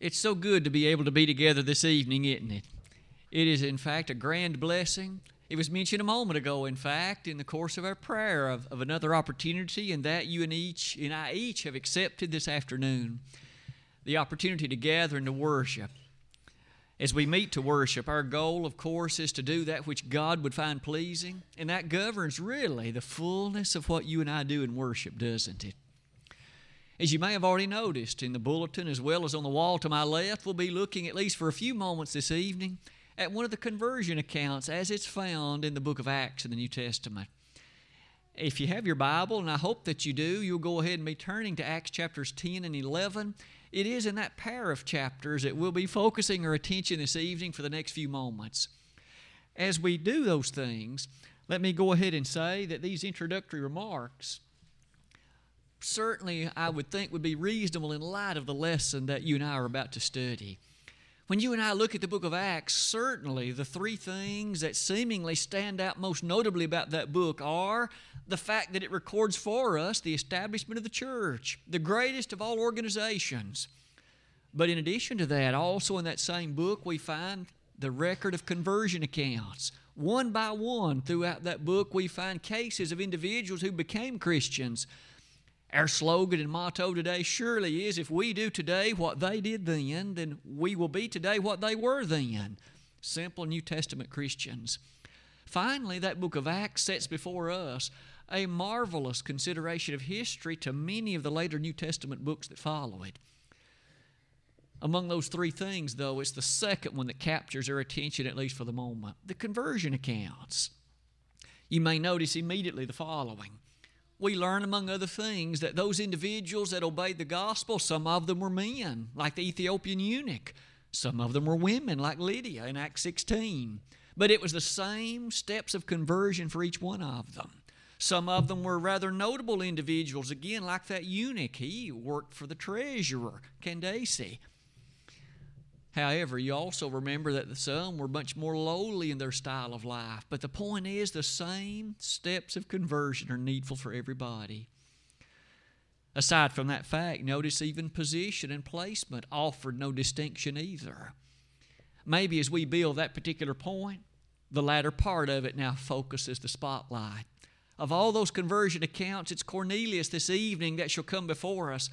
It's so good to be able to be together this evening, isn't it? It is, in fact, a grand blessing. It was mentioned a moment ago, in fact, in the course of our prayer of, of another opportunity, and that you and each and I each have accepted this afternoon the opportunity to gather and to worship. As we meet to worship, our goal, of course, is to do that which God would find pleasing, and that governs really the fullness of what you and I do in worship, doesn't it? As you may have already noticed in the bulletin as well as on the wall to my left, we'll be looking at least for a few moments this evening at one of the conversion accounts as it's found in the book of Acts in the New Testament. If you have your Bible, and I hope that you do, you'll go ahead and be turning to Acts chapters 10 and 11. It is in that pair of chapters that we'll be focusing our attention this evening for the next few moments. As we do those things, let me go ahead and say that these introductory remarks certainly I would think would be reasonable in light of the lesson that you and I are about to study. When you and I look at the book of Acts, certainly the three things that seemingly stand out most notably about that book are the fact that it records for us the establishment of the church, the greatest of all organizations. But in addition to that, also in that same book, we find the record of conversion accounts. One by one throughout that book, we find cases of individuals who became Christians our slogan and motto today surely is if we do today what they did then, then we will be today what they were then. Simple New Testament Christians. Finally, that book of Acts sets before us a marvelous consideration of history to many of the later New Testament books that follow it. Among those three things, though, it's the second one that captures our attention, at least for the moment the conversion accounts. You may notice immediately the following we learn, among other things, that those individuals that obeyed the gospel, some of them were men, like the Ethiopian eunuch. Some of them were women, like Lydia in Acts 16. But it was the same steps of conversion for each one of them. Some of them were rather notable individuals, again, like that eunuch. He worked for the treasurer, Candace. However, you also remember that some were much more lowly in their style of life. But the point is, the same steps of conversion are needful for everybody. Aside from that fact, notice even position and placement offered no distinction either. Maybe as we build that particular point, the latter part of it now focuses the spotlight. Of all those conversion accounts, it's Cornelius this evening that shall come before us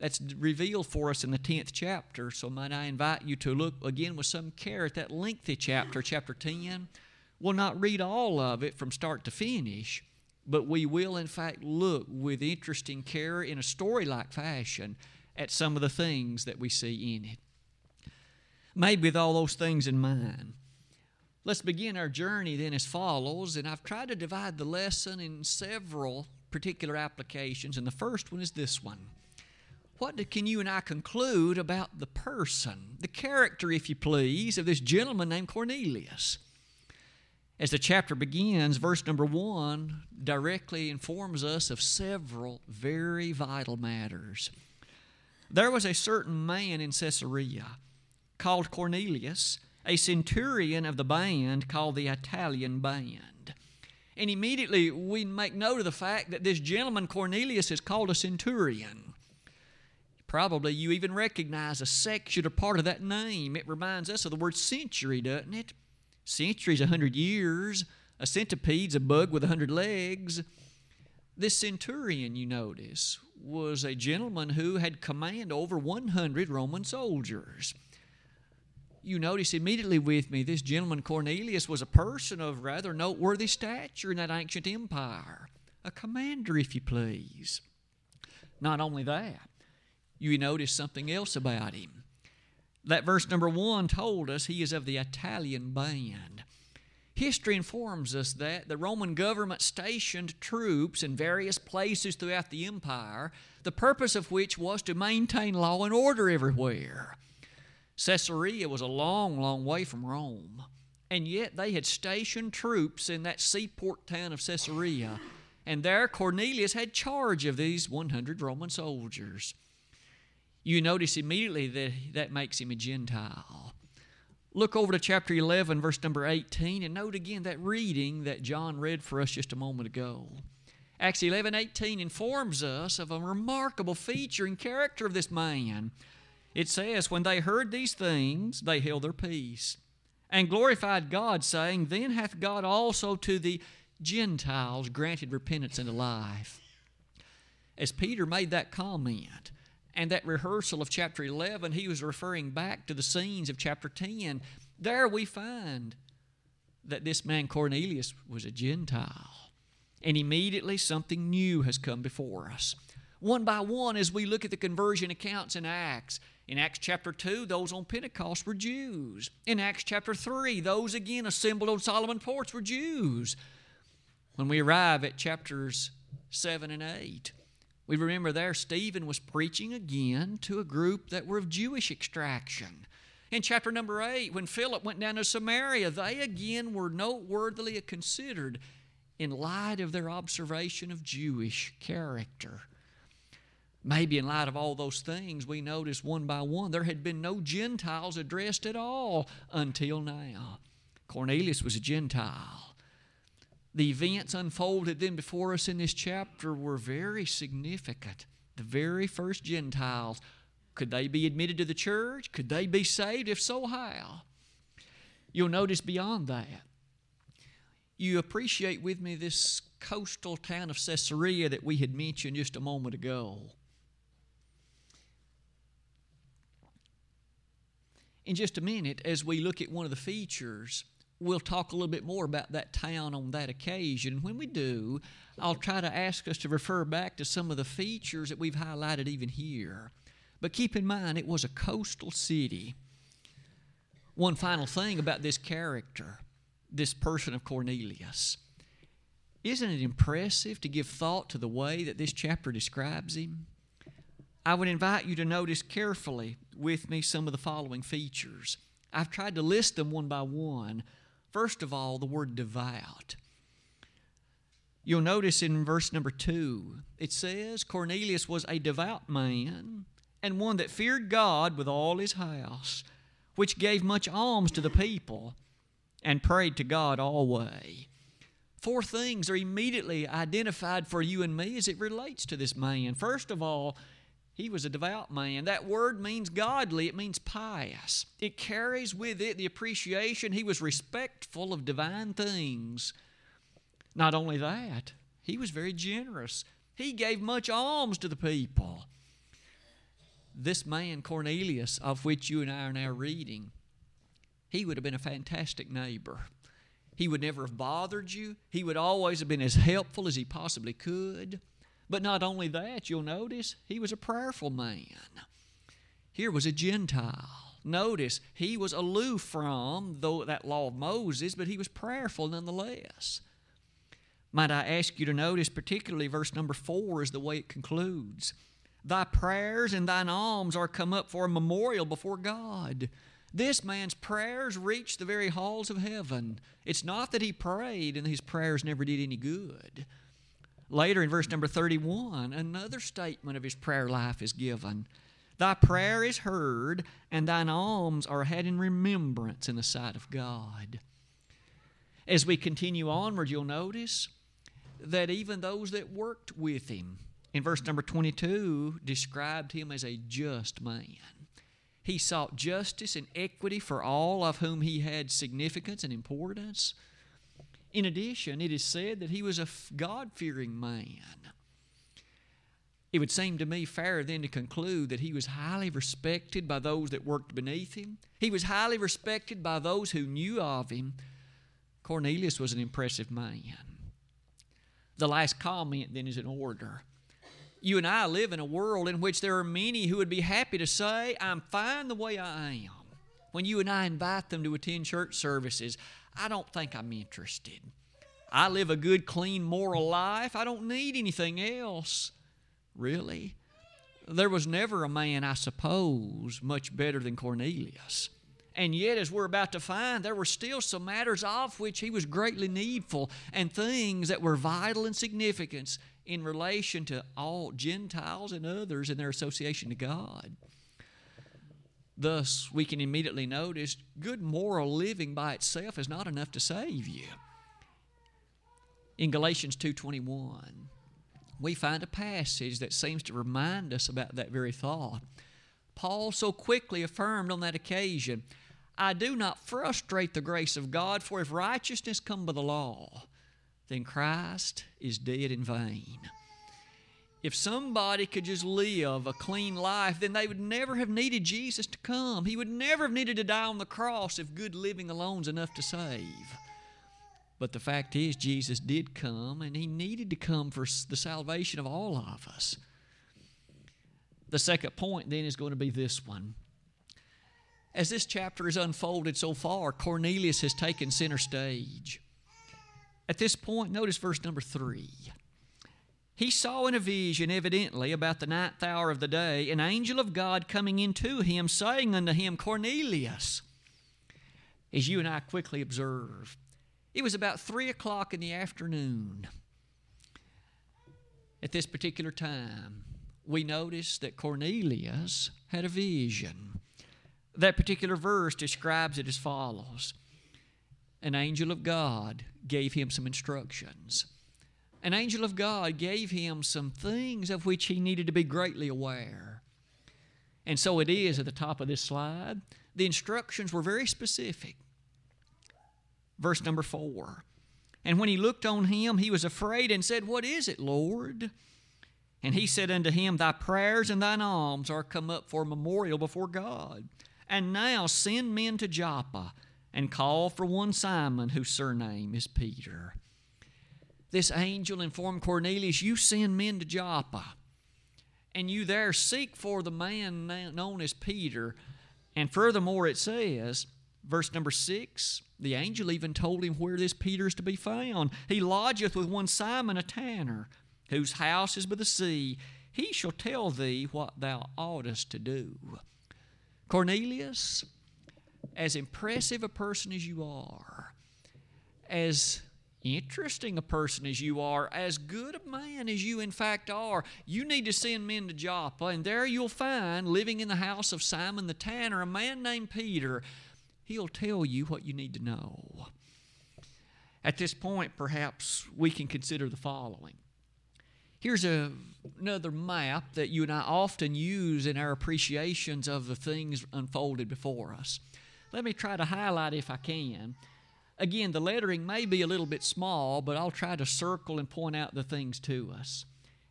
that's revealed for us in the 10th chapter. So, might I invite you to look again with some care at that lengthy chapter, chapter 10. We'll not read all of it from start to finish, but we will, in fact, look with interesting care in a story like fashion at some of the things that we see in it. Maybe with all those things in mind, let's begin our journey then as follows. And I've tried to divide the lesson in several particular applications, and the first one is this one what can you and I conclude about the person, the character, if you please, of this gentleman named Cornelius? As the chapter begins, verse number one directly informs us of several very vital matters. There was a certain man in Caesarea called Cornelius, a centurion of the band called the Italian Band. And immediately we make note of the fact that this gentleman, Cornelius, is called a centurion. Probably you even recognize a section or part of that name. It reminds us of the word century, doesn't it? Centuries, a hundred years. A centipede's a bug with a hundred legs. This centurion, you notice, was a gentleman who had command over 100 Roman soldiers. You notice immediately with me, this gentleman Cornelius was a person of rather noteworthy stature in that ancient empire. A commander, if you please. Not only that, you notice something else about him. That verse number one told us he is of the Italian band. History informs us that the Roman government stationed troops in various places throughout the empire, the purpose of which was to maintain law and order everywhere. Caesarea was a long, long way from Rome, and yet they had stationed troops in that seaport town of Caesarea, and there Cornelius had charge of these 100 Roman soldiers you notice immediately that that makes him a Gentile. Look over to chapter 11, verse number 18, and note again that reading that John read for us just a moment ago. Acts 11 18 informs us of a remarkable feature and character of this man. It says, When they heard these things, they held their peace and glorified God, saying, Then hath God also to the Gentiles granted repentance unto life. As Peter made that comment and that rehearsal of chapter 11, he was referring back to the scenes of chapter 10. There we find that this man Cornelius was a Gentile. And immediately something new has come before us. One by one, as we look at the conversion accounts in Acts, in Acts chapter 2, those on Pentecost were Jews. In Acts chapter 3, those again assembled on Solomon porch were Jews. When we arrive at chapters 7 and 8, we remember there Stephen was preaching again to a group that were of Jewish extraction. In chapter number 8, when Philip went down to Samaria, they again were noteworthily considered in light of their observation of Jewish character. Maybe in light of all those things, we notice one by one there had been no Gentiles addressed at all until now. Cornelius was a Gentile. The events unfolded then before us in this chapter were very significant. The very first Gentiles could they be admitted to the church? Could they be saved? If so, how? You'll notice beyond that, you appreciate with me this coastal town of Caesarea that we had mentioned just a moment ago. In just a minute, as we look at one of the features, we'll talk a little bit more about that town on that occasion. When we do, I'll try to ask us to refer back to some of the features that we've highlighted even here. But keep in mind, it was a coastal city. One final thing about this character, this person of Cornelius. Isn't it impressive to give thought to the way that this chapter describes him? I would invite you to notice carefully with me some of the following features. I've tried to list them one by one. First of all, the word devout. You'll notice in verse number two, it says Cornelius was a devout man and one that feared God with all his house, which gave much alms to the people, and prayed to God always. Four things are immediately identified for you and me as it relates to this man. First of all, he was a devout man. That word means godly, it means pious. It carries with it the appreciation he was respectful of divine things. Not only that, he was very generous. He gave much alms to the people this man, Cornelius, of which you and I are now reading, he would have been a fantastic neighbor. He would never have bothered you. He would always have been as helpful as he possibly could. But not only that, you'll notice he was a prayerful man. Here was a Gentile. Notice he was aloof from though that law of Moses, but he was prayerful nonetheless. Might I ask you to notice, particularly verse number four, is the way it concludes. Thy prayers and thine alms are come up for a memorial before God. This man's prayers reached the very halls of heaven. It's not that he prayed and his prayers never did any good. Later in verse number 31, another statement of his prayer life is given. Thy prayer is heard, and thine alms are had in remembrance in the sight of God. As we continue onward, you'll notice that even those that worked with him, in verse number 22 described him as a just man. He sought justice and equity for all of whom he had significance and importance. In addition, it is said that he was a God fearing man. It would seem to me fair then to conclude that he was highly respected by those that worked beneath him. He was highly respected by those who knew of him. Cornelius was an impressive man. The last comment then is in order you and I live in a world in which there are many who would be happy to say, I'm fine the way I am. When you and I invite them to attend church services, I don't think I'm interested. I live a good, clean, moral life. I don't need anything else. Really? There was never a man, I suppose, much better than Cornelius. And yet, as we're about to find, there were still some matters of which he was greatly needful and things that were vital in significance in relation to all Gentiles and others in their association to God. Thus, we can immediately notice good moral living by itself is not enough to save you. In Galatians 2:21, we find a passage that seems to remind us about that very thought. Paul so quickly affirmed on that occasion I do not frustrate the grace of God, for if righteousness come by the law, then Christ is dead in vain. If somebody could just live a clean life, then they would never have needed Jesus to come. He would never have needed to die on the cross if good living alone's enough to save. But the fact is, Jesus did come, and He needed to come for the salvation of all of us. The second point then is going to be this one. As this chapter is unfolded so far, Cornelius has taken center stage. At this point, notice verse number three. He saw in a vision, evidently, about the ninth hour of the day, an angel of God coming into him, saying unto him, Cornelius. As you and I quickly observe, it was about three o'clock in the afternoon. At this particular time, we notice that Cornelius had a vision. That particular verse describes it as follows An angel of God gave him some instructions. An angel of God gave him some things of which he needed to be greatly aware. And so it is at the top of this slide. The instructions were very specific. Verse number four. And when he looked on him, he was afraid and said, What is it, Lord? And he said unto him, Thy prayers and thine alms are come up for a memorial before God. And now send men to Joppa and call for one Simon, whose surname is Peter. This angel informed Cornelius, You send men to Joppa, and you there seek for the man known as Peter. And furthermore, it says, verse number six, the angel even told him where this Peter is to be found. He lodgeth with one Simon, a tanner whose house is by the sea, he shall tell thee what thou oughtest to do. Cornelius, as impressive a person as you are, as interesting a person as you are, as good a man as you in fact are, you need to send men to Joppa, and there you'll find, living in the house of Simon the tanner, a man named Peter. He'll tell you what you need to know. At this point, perhaps we can consider the following. Here's a, another map that you and I often use in our appreciations of the things unfolded before us. Let me try to highlight if I can. Again, the lettering may be a little bit small, but I'll try to circle and point out the things to us.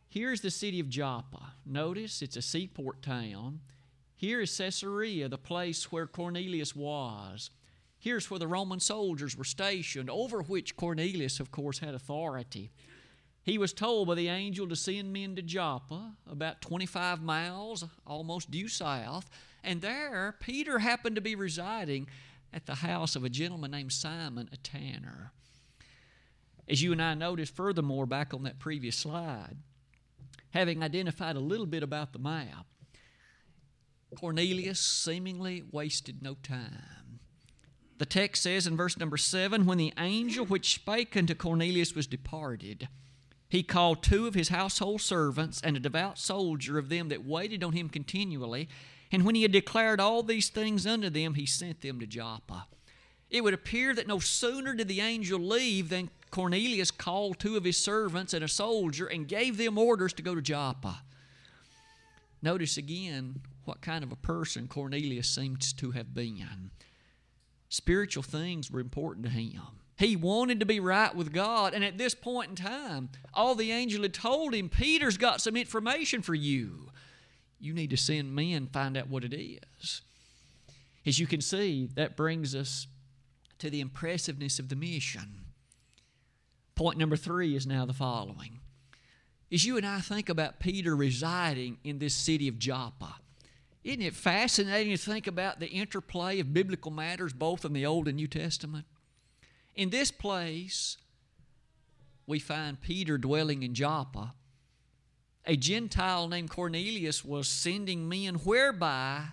Here's the city of Joppa. Notice it's a seaport town. Here is Caesarea, the place where Cornelius was. Here's where the Roman soldiers were stationed, over which Cornelius, of course, had authority. He was told by the angel to send men to Joppa, about 25 miles, almost due south. And there, Peter happened to be residing at the house of a gentleman named Simon, a tanner. As you and I noticed furthermore back on that previous slide, having identified a little bit about the map, Cornelius seemingly wasted no time. The text says in verse number 7 when the angel which spake unto Cornelius was departed, he called two of his household servants and a devout soldier of them that waited on him continually. And when he had declared all these things unto them, he sent them to Joppa. It would appear that no sooner did the angel leave than Cornelius called two of his servants and a soldier and gave them orders to go to Joppa. Notice again what kind of a person Cornelius seems to have been. Spiritual things were important to him. He wanted to be right with God. And at this point in time, all the angel had told him, Peter's got some information for you. You need to send men, find out what it is. As you can see, that brings us to the impressiveness of the mission. Point number three is now the following. As you and I think about Peter residing in this city of Joppa, isn't it fascinating to think about the interplay of biblical matters both in the Old and New Testament? In this place, we find Peter dwelling in Joppa. A Gentile named Cornelius was sending men whereby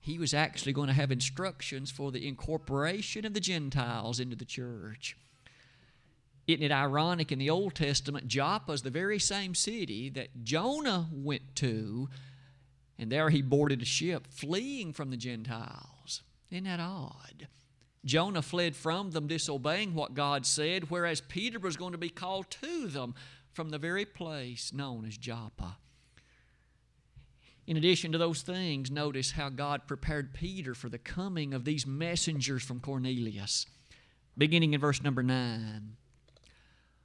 he was actually going to have instructions for the incorporation of the Gentiles into the church. Isn't it ironic in the Old Testament, Joppa is the very same city that Jonah went to, and there he boarded a ship fleeing from the Gentiles. Isn't that odd? Jonah fled from them, disobeying what God said, whereas Peter was going to be called to them from the very place known as Joppa. In addition to those things, notice how God prepared Peter for the coming of these messengers from Cornelius. Beginning in verse number 9.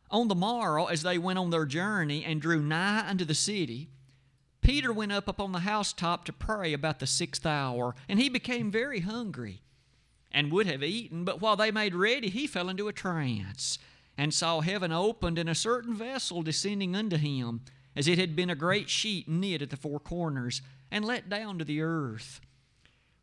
On the morrow, as they went on their journey and drew nigh unto the city, Peter went up upon the housetop to pray about the sixth hour, and he became very hungry and would have eaten, but while they made ready, he fell into a trance and saw heaven opened and a certain vessel descending unto him, as it had been a great sheet knit at the four corners, and let down to the earth,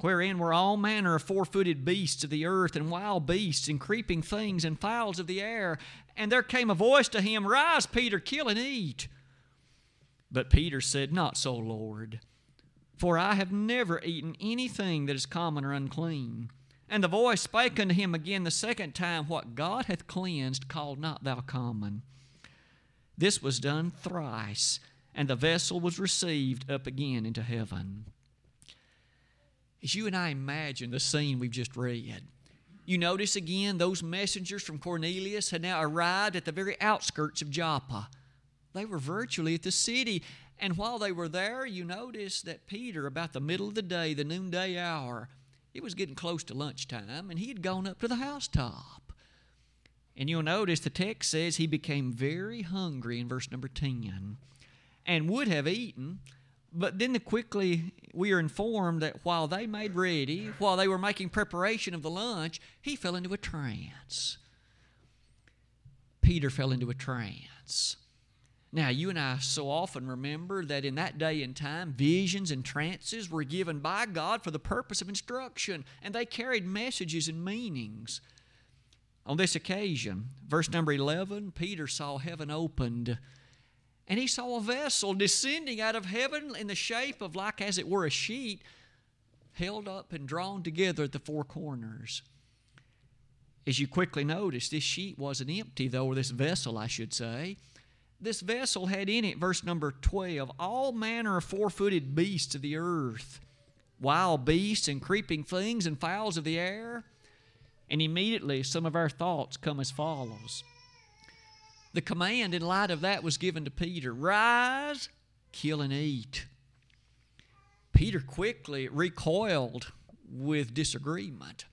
wherein were all manner of four footed beasts of the earth, and wild beasts, and creeping things, and fowls of the air. And there came a voice to him, Rise, Peter, kill and eat. But Peter said, Not so, Lord, for I have never eaten anything that is common or unclean. And the voice spake unto him again the second time, What God hath cleansed, call not thou common. This was done thrice, and the vessel was received up again into heaven. As you and I imagine the scene we've just read, you notice again those messengers from Cornelius had now arrived at the very outskirts of Joppa. They were virtually at the city. And while they were there, you notice that Peter, about the middle of the day, the noonday hour, it was getting close to lunchtime, and he had gone up to the housetop. And you'll notice the text says he became very hungry in verse number 10 and would have eaten, but then the quickly we are informed that while they made ready, while they were making preparation of the lunch, he fell into a trance. Peter fell into a trance. Now, you and I so often remember that in that day and time, visions and trances were given by God for the purpose of instruction, and they carried messages and meanings. On this occasion, verse number 11, Peter saw heaven opened, and he saw a vessel descending out of heaven in the shape of, like as it were, a sheet held up and drawn together at the four corners. As you quickly notice, this sheet wasn't empty, though, or this vessel, I should say this vessel had in it, verse number 12, all manner of four footed beasts of the earth, wild beasts and creeping things and fowls of the air. And immediately some of our thoughts come as follows. The command in light of that was given to Peter rise, kill, and eat. Peter quickly recoiled with disagreement.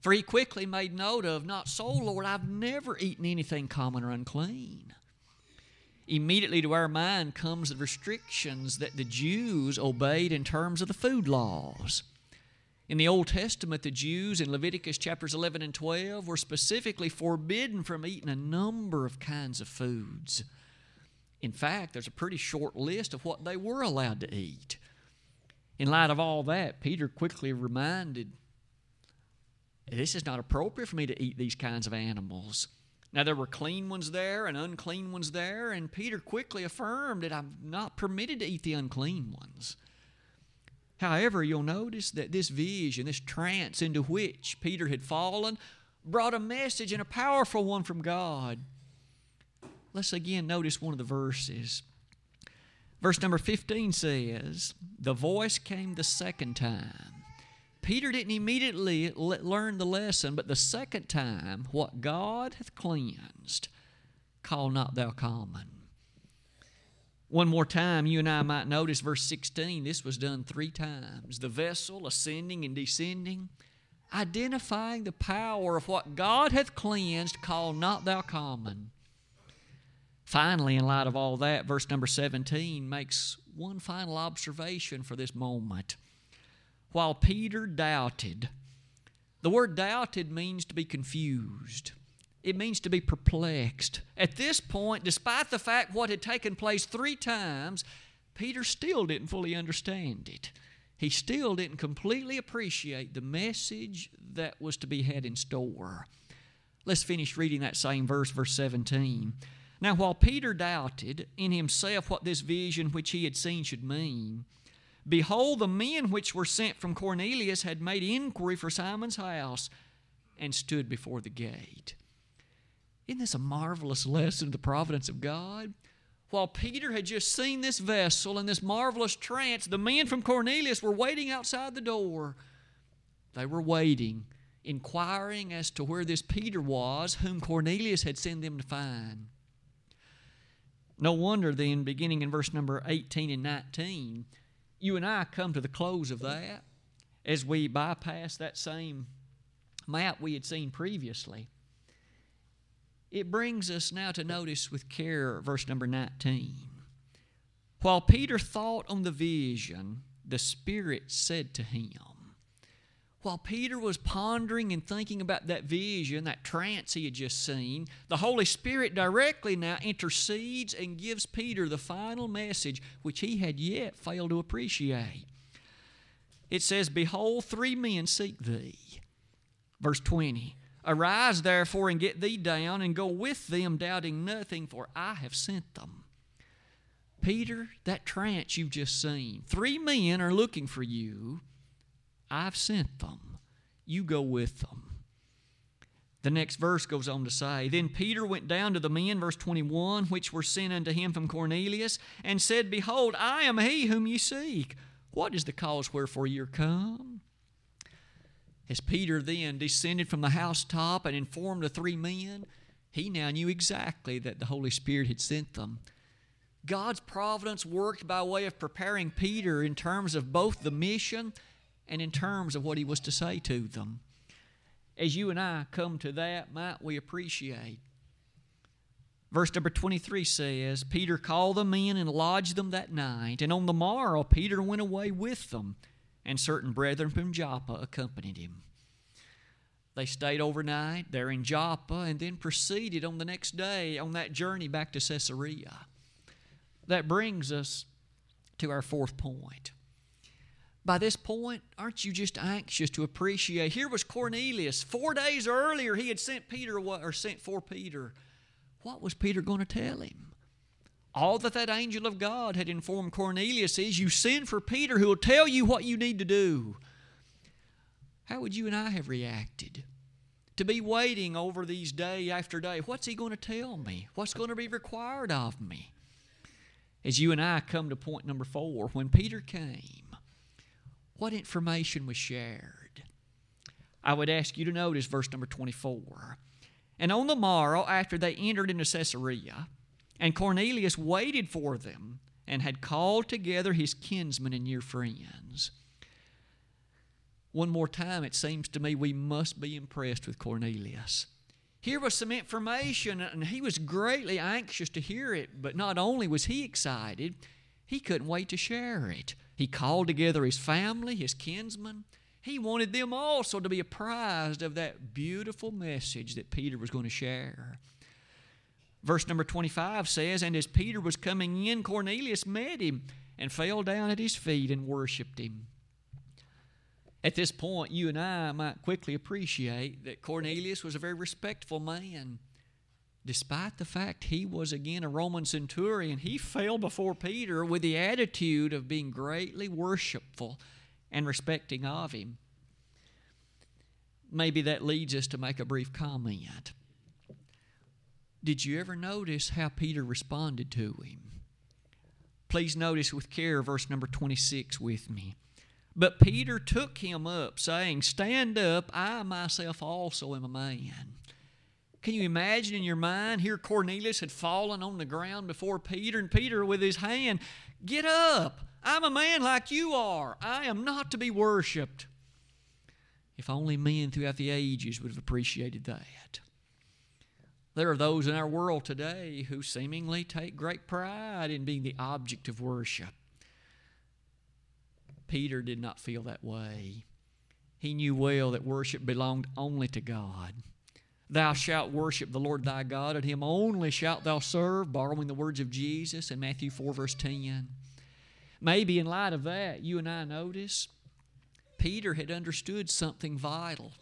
For he quickly made note of, Not so, Lord, I've never eaten anything common or unclean immediately to our mind comes the restrictions that the Jews obeyed in terms of the food laws. In the Old Testament, the Jews in Leviticus chapters 11 and 12 were specifically forbidden from eating a number of kinds of foods. In fact, there's a pretty short list of what they were allowed to eat. In light of all that, Peter quickly reminded this is not appropriate for me to eat these kinds of animals. Now, there were clean ones there and unclean ones there, and Peter quickly affirmed that I'm not permitted to eat the unclean ones. However, you'll notice that this vision, this trance into which Peter had fallen, brought a message and a powerful one from God. Let's again notice one of the verses. Verse number 15 says, The voice came the second time Peter didn't immediately learn the lesson, but the second time, what God hath cleansed, call not thou common. One more time, you and I might notice verse 16. This was done three times. The vessel ascending and descending, identifying the power of what God hath cleansed, call not thou common. Finally, in light of all that, verse number 17 makes one final observation for this moment while Peter doubted. The word doubted means to be confused. It means to be perplexed. At this point, despite the fact what had taken place three times, Peter still didn't fully understand it. He still didn't completely appreciate the message that was to be had in store. Let's finish reading that same verse, verse 17. Now, while Peter doubted in himself what this vision which he had seen should mean, Behold, the men which were sent from Cornelius had made inquiry for Simon's house and stood before the gate. Isn't this a marvelous lesson of the providence of God? While Peter had just seen this vessel in this marvelous trance, the men from Cornelius were waiting outside the door. They were waiting, inquiring as to where this Peter was, whom Cornelius had sent them to find. No wonder then, beginning in verse number 18 and 19, you and I come to the close of that as we bypass that same map we had seen previously. It brings us now to notice with care verse number 19. While Peter thought on the vision, the Spirit said to him, while Peter was pondering and thinking about that vision, that trance he had just seen, the Holy Spirit directly now intercedes and gives Peter the final message which he had yet failed to appreciate. It says, Behold, three men seek thee. Verse 20 Arise therefore and get thee down and go with them, doubting nothing, for I have sent them. Peter, that trance you've just seen, three men are looking for you. I've sent them. You go with them. The next verse goes on to say Then Peter went down to the men, verse 21, which were sent unto him from Cornelius, and said, Behold, I am he whom ye seek. What is the cause wherefore ye are come? As Peter then descended from the housetop and informed the three men, he now knew exactly that the Holy Spirit had sent them. God's providence worked by way of preparing Peter in terms of both the mission and in terms of what he was to say to them. As you and I come to that, might we appreciate. Verse number 23 says, Peter called the men and lodged them that night, and on the morrow Peter went away with them, and certain brethren from Joppa accompanied him. They stayed overnight there in Joppa and then proceeded on the next day on that journey back to Caesarea. That brings us to our fourth point. By this point, aren't you just anxious to appreciate? Here was Cornelius. Four days earlier, he had sent Peter or sent for Peter. What was Peter going to tell him? All that that angel of God had informed Cornelius is you send for Peter who will tell you what you need to do. How would you and I have reacted? To be waiting over these day after day. What's he going to tell me? What's going to be required of me? As you and I come to point number four, when Peter came, what information was shared? I would ask you to notice verse number 24. And on the morrow, after they entered into Caesarea, and Cornelius waited for them and had called together his kinsmen and near friends. One more time, it seems to me we must be impressed with Cornelius. Here was some information, and he was greatly anxious to hear it, but not only was he excited, he couldn't wait to share it. He called together his family, his kinsmen. He wanted them also to be apprised of that beautiful message that Peter was going to share. Verse number 25 says, And as Peter was coming in, Cornelius met him and fell down at his feet and worshiped him. At this point, you and I might quickly appreciate that Cornelius was a very respectful man despite the fact he was again a Roman centurion, he fell before Peter with the attitude of being greatly worshipful and respecting of him. Maybe that leads us to make a brief comment. Did you ever notice how Peter responded to him? Please notice with care verse number 26 with me. But Peter took him up, saying, Stand up, I myself also am a man. Can you imagine in your mind? Here, Cornelius had fallen on the ground before Peter, and Peter, with his hand, Get up! I'm a man like you are. I am not to be worshiped. If only men throughout the ages would have appreciated that. There are those in our world today who seemingly take great pride in being the object of worship. Peter did not feel that way. He knew well that worship belonged only to God. Thou shalt worship the Lord thy God, and him only shalt thou serve, borrowing the words of Jesus in Matthew 4, verse 10. Maybe in light of that, you and I notice Peter had understood something vital.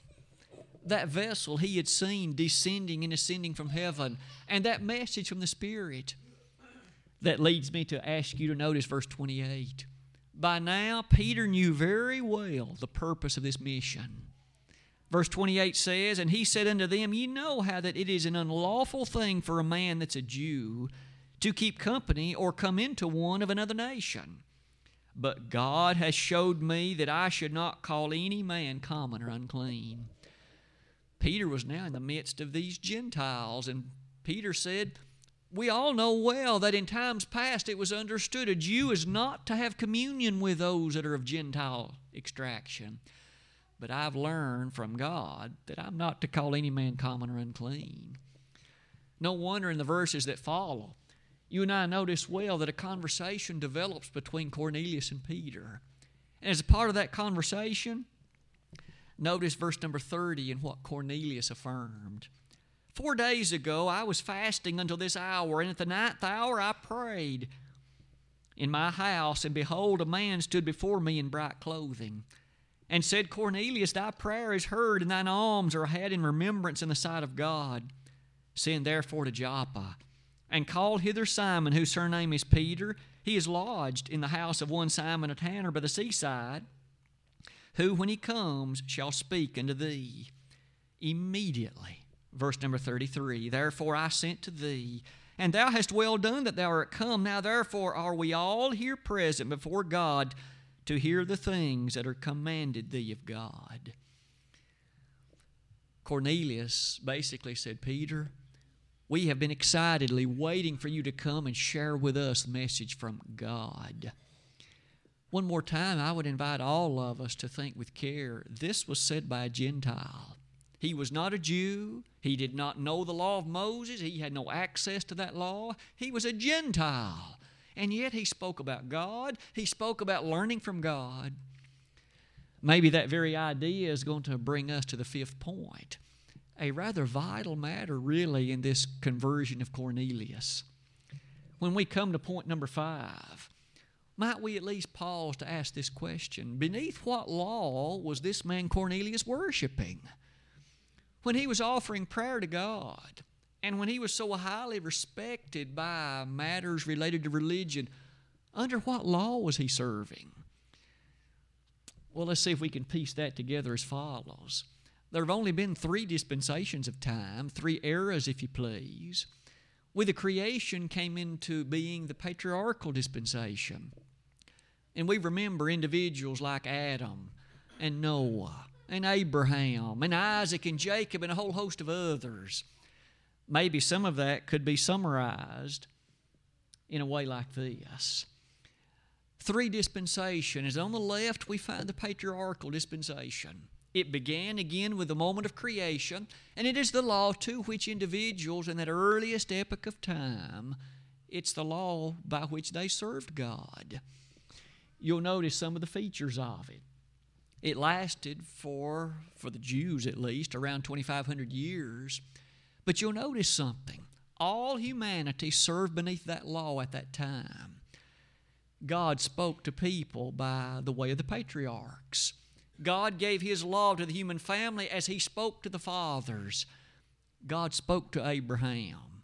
That vessel he had seen descending and ascending from heaven, and that message from the Spirit. That leads me to ask you to notice verse 28. By now, Peter knew very well the purpose of this mission. Verse 28 says, And he said unto them, Ye know how that it is an unlawful thing for a man that's a Jew to keep company or come into one of another nation. But God has showed me that I should not call any man common or unclean. Peter was now in the midst of these Gentiles, and Peter said, we all know well that in times past it was understood a Jew is not to have communion with those that are of Gentile extraction. But I've learned from God that I'm not to call any man common or unclean. No wonder in the verses that follow, you and I notice well that a conversation develops between Cornelius and Peter. And as a part of that conversation, notice verse number 30 and what Cornelius affirmed. Four days ago I was fasting until this hour, and at the ninth hour I prayed in my house, and behold, a man stood before me in bright clothing, and said, Cornelius, thy prayer is heard, and thine alms are had in remembrance in the sight of God. Send therefore to Joppa, and call hither Simon, whose surname is Peter. He is lodged in the house of one Simon a tanner by the seaside, who, when he comes, shall speak unto thee. Immediately Verse number 33 Therefore I sent to thee, and thou hast well done that thou art come. Now therefore are we all here present before God to hear the things that are commanded thee of God. Cornelius basically said, Peter, we have been excitedly waiting for you to come and share with us the message from God. One more time, I would invite all of us to think with care. This was said by a Gentile. He was not a Jew. He did not know the law of Moses. He had no access to that law. He was a Gentile. And yet he spoke about God. He spoke about learning from God. Maybe that very idea is going to bring us to the fifth point. A rather vital matter, really, in this conversion of Cornelius. When we come to point number five, might we at least pause to ask this question Beneath what law was this man Cornelius worshiping? when he was offering prayer to God and when he was so highly respected by matters related to religion, under what law was he serving? Well, let's see if we can piece that together as follows. There have only been three dispensations of time, three eras, if you please. With the creation came into being the patriarchal dispensation. And we remember individuals like Adam and Noah and Abraham and Isaac and Jacob and a whole host of others. Maybe some of that could be summarized in a way like this. Three dispensations. On the left, we find the patriarchal dispensation. It began again with the moment of creation, and it is the law to which individuals in that earliest epoch of time, it's the law by which they served God. You'll notice some of the features of it. It lasted for, for the Jews at least, around 2,500 years. But you'll notice something. All humanity served beneath that law at that time. God spoke to people by the way of the patriarchs. God gave His law to the human family as He spoke to the fathers. God spoke to Abraham.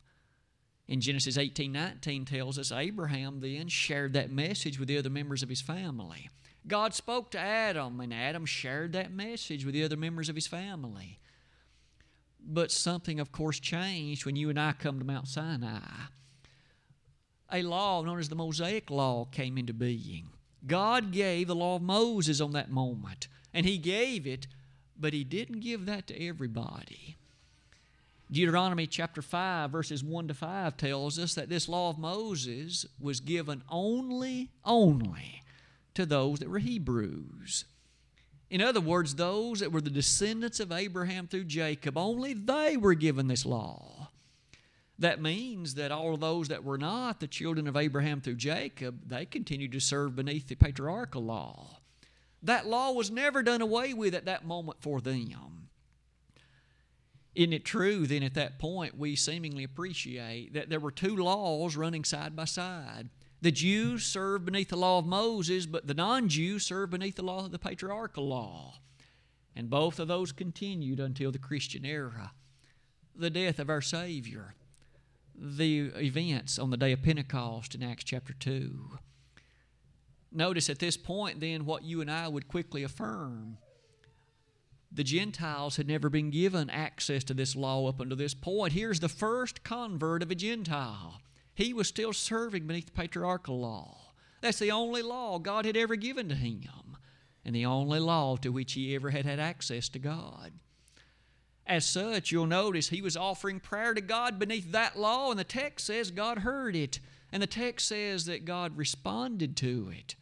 In Genesis 18 19 tells us Abraham then shared that message with the other members of his family. God spoke to Adam, and Adam shared that message with the other members of his family. But something, of course, changed when you and I come to Mount Sinai. A law known as the Mosaic Law came into being. God gave the law of Moses on that moment, and He gave it, but He didn't give that to everybody. Deuteronomy chapter 5, verses 1 to 5 tells us that this law of Moses was given only, only to those that were Hebrews. In other words, those that were the descendants of Abraham through Jacob, only they were given this law. That means that all those that were not the children of Abraham through Jacob, they continued to serve beneath the patriarchal law. That law was never done away with at that moment for them. Isn't it true then at that point we seemingly appreciate that there were two laws running side by side? The Jews served beneath the law of Moses, but the non Jews served beneath the law of the patriarchal law. And both of those continued until the Christian era. The death of our Savior, the events on the day of Pentecost in Acts chapter 2. Notice at this point, then, what you and I would quickly affirm. The Gentiles had never been given access to this law up until this point. Here's the first convert of a Gentile. He was still serving beneath the patriarchal law. That's the only law God had ever given to him, and the only law to which he ever had had access to God. As such, you'll notice he was offering prayer to God beneath that law, and the text says God heard it, and the text says that God responded to it.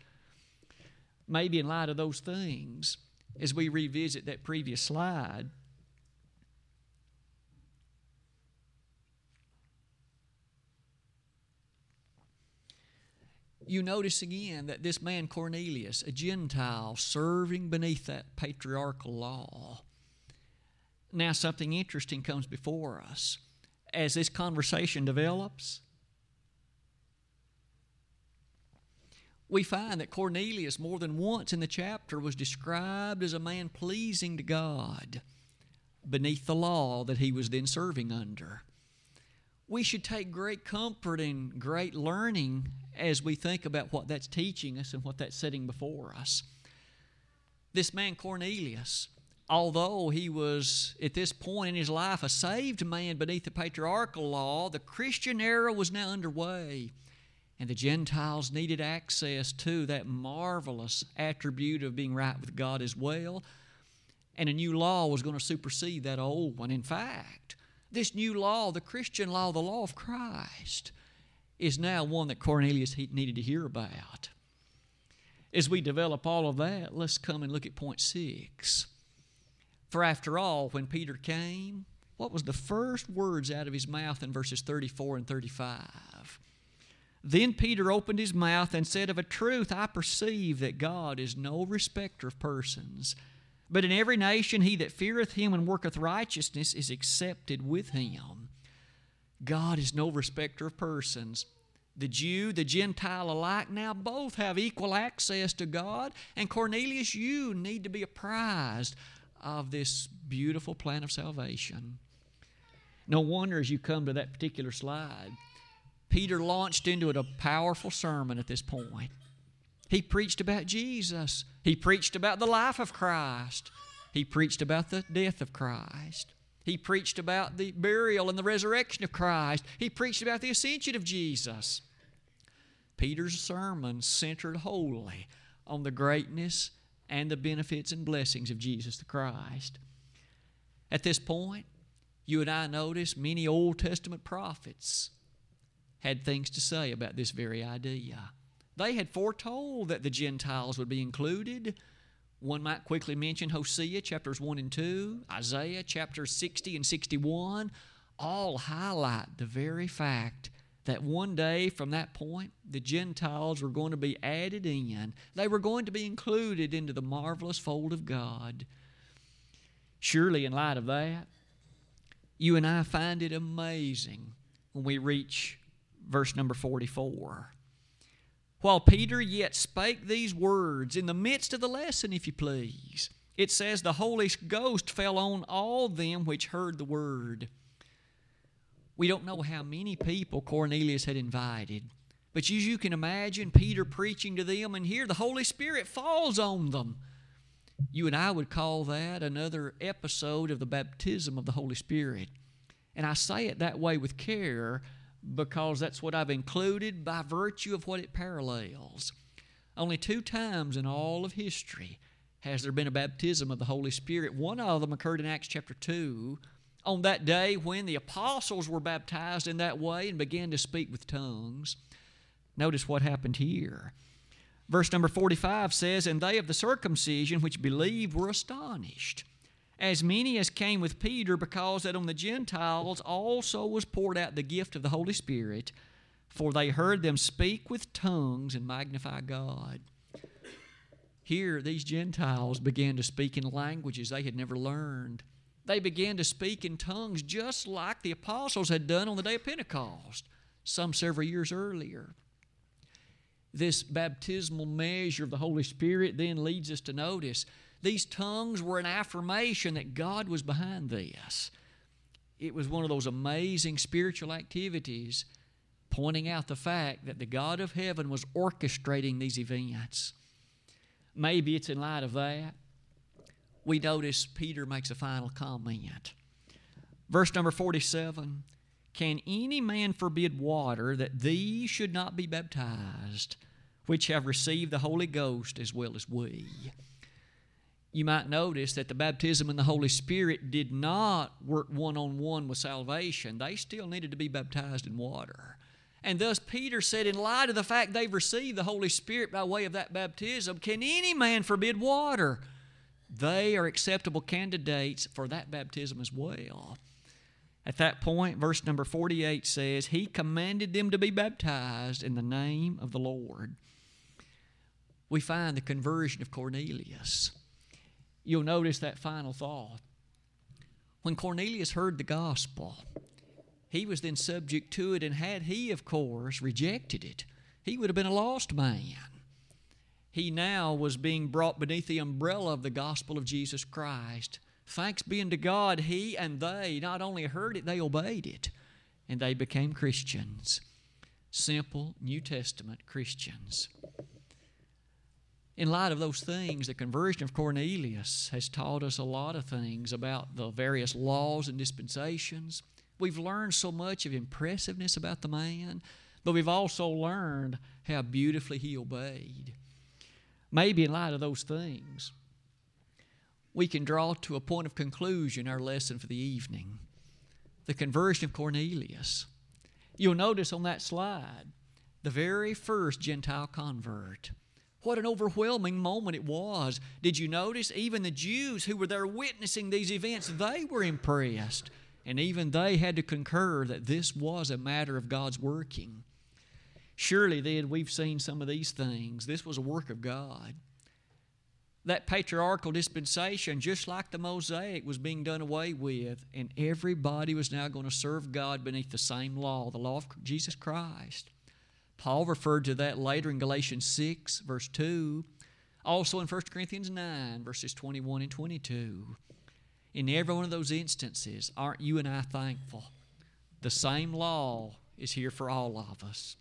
Maybe in light of those things, as we revisit that previous slide, you notice again that this man Cornelius, a Gentile, serving beneath that patriarchal law. Now, something interesting comes before us. As this conversation develops, we find that Cornelius, more than once in the chapter, was described as a man pleasing to God beneath the law that he was then serving under. We should take great comfort and great learning as we think about what that's teaching us and what that's setting before us. This man, Cornelius, although he was at this point in his life a saved man beneath the patriarchal law, the Christian era was now underway. And the Gentiles needed access to that marvelous attribute of being right with God as well. And a new law was going to supersede that old one. In fact, this new law, the Christian law, the law of Christ, is now one that Cornelius needed to hear about. As we develop all of that, let's come and look at point six. For after all, when Peter came, what was the first words out of his mouth in verses 34 and 35? Then Peter opened his mouth and said, Of a truth, I perceive that God is no respecter of persons. But in every nation, he that feareth him and worketh righteousness is accepted with him. God is no respecter of persons. The Jew, the Gentile alike now both have equal access to God. And Cornelius, you need to be apprised of this beautiful plan of salvation. No wonder as you come to that particular slide, Peter launched into it a powerful sermon at this point. He preached about Jesus. He preached about the life of Christ. He preached about the death of Christ. He preached about the burial and the resurrection of Christ. He preached about the ascension of Jesus. Peter's sermon centered wholly on the greatness and the benefits and blessings of Jesus the Christ. At this point, you and I notice many Old Testament prophets had things to say about this very idea. They had foretold that the Gentiles would be included. One might quickly mention Hosea chapters 1 and 2, Isaiah chapters 60 and 61, all highlight the very fact that one day from that point, the Gentiles were going to be added in. They were going to be included into the marvelous fold of God. Surely, in light of that, you and I find it amazing when we reach verse number 44. While Peter yet spake these words, in the midst of the lesson, if you please, it says, The Holy Ghost fell on all them which heard the word. We don't know how many people Cornelius had invited, but as you can imagine, Peter preaching to them, and here the Holy Spirit falls on them. You and I would call that another episode of the baptism of the Holy Spirit. And I say it that way with care because that's what I've included by virtue of what it parallels. Only two times in all of history has there been a baptism of the Holy Spirit. One of them occurred in Acts chapter 2 on that day when the apostles were baptized in that way and began to speak with tongues. Notice what happened here. Verse number 45 says, And they of the circumcision which believed were astonished as many as came with Peter, because that on the Gentiles also was poured out the gift of the Holy Spirit, for they heard them speak with tongues and magnify God. Here, these Gentiles began to speak in languages they had never learned. They began to speak in tongues just like the apostles had done on the day of Pentecost, some several years earlier. This baptismal measure of the Holy Spirit then leads us to notice these tongues were an affirmation that God was behind this. It was one of those amazing spiritual activities pointing out the fact that the God of heaven was orchestrating these events. Maybe it's in light of that. We notice Peter makes a final comment. Verse number 47 Can any man forbid water that these should not be baptized, which have received the Holy Ghost as well as we? You might notice that the baptism in the Holy Spirit did not work one on one with salvation. They still needed to be baptized in water. And thus, Peter said, in light of the fact they've received the Holy Spirit by way of that baptism, can any man forbid water? They are acceptable candidates for that baptism as well. At that point, verse number 48 says, He commanded them to be baptized in the name of the Lord. We find the conversion of Cornelius you'll notice that final thought. When Cornelius heard the gospel, he was then subject to it, and had he, of course, rejected it, he would have been a lost man. He now was being brought beneath the umbrella of the gospel of Jesus Christ. Thanks be unto God, he and they not only heard it, they obeyed it, and they became Christians. Simple New Testament Christians in light of those things, the conversion of Cornelius has taught us a lot of things about the various laws and dispensations. We've learned so much of impressiveness about the man, but we've also learned how beautifully he obeyed. Maybe in light of those things, we can draw to a point of conclusion our lesson for the evening the conversion of Cornelius. You'll notice on that slide the very first Gentile convert. What an overwhelming moment it was. Did you notice? Even the Jews who were there witnessing these events, they were impressed. And even they had to concur that this was a matter of God's working. Surely, then, we've seen some of these things. This was a work of God. That patriarchal dispensation, just like the Mosaic, was being done away with, and everybody was now going to serve God beneath the same law, the law of Jesus Christ. Paul referred to that later in Galatians 6, verse 2, also in 1 Corinthians 9, verses 21 and 22. In every one of those instances, aren't you and I thankful? The same law is here for all of us.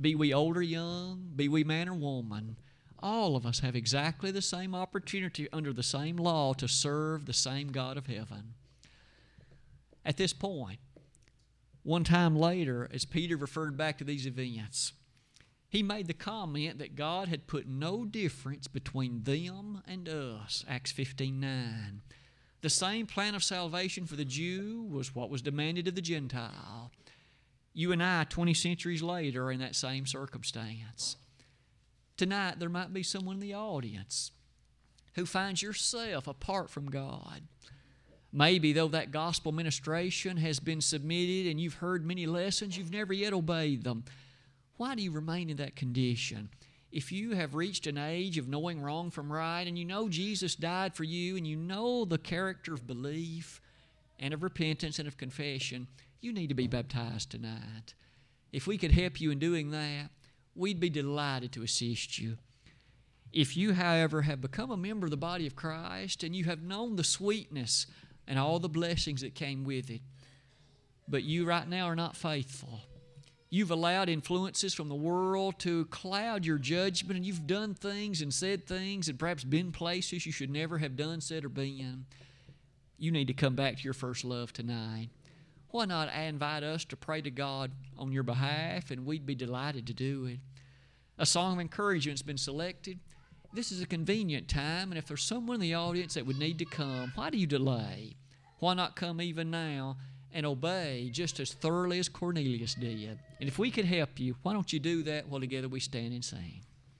Be we old or young, be we man or woman, all of us have exactly the same opportunity under the same law to serve the same God of heaven. At this point, one time later, as Peter referred back to these events, he made the comment that God had put no difference between them and us. Acts 15 9. The same plan of salvation for the Jew was what was demanded of the Gentile. You and I, 20 centuries later, are in that same circumstance. Tonight, there might be someone in the audience who finds yourself apart from God. Maybe, though, that gospel ministration has been submitted and you've heard many lessons, you've never yet obeyed them. Why do you remain in that condition? If you have reached an age of knowing wrong from right and you know Jesus died for you and you know the character of belief and of repentance and of confession, you need to be baptized tonight. If we could help you in doing that, we'd be delighted to assist you. If you, however, have become a member of the body of Christ and you have known the sweetness and all the blessings that came with it. But you right now are not faithful. You've allowed influences from the world to cloud your judgment, and you've done things and said things and perhaps been places you should never have done, said, or been. You need to come back to your first love tonight. Why not invite us to pray to God on your behalf, and we'd be delighted to do it. A song of encouragement has been selected. This is a convenient time, and if there's someone in the audience that would need to come, why do you delay? Why not come even now and obey just as thoroughly as Cornelius did? And if we could help you, why don't you do that while together we stand and sing?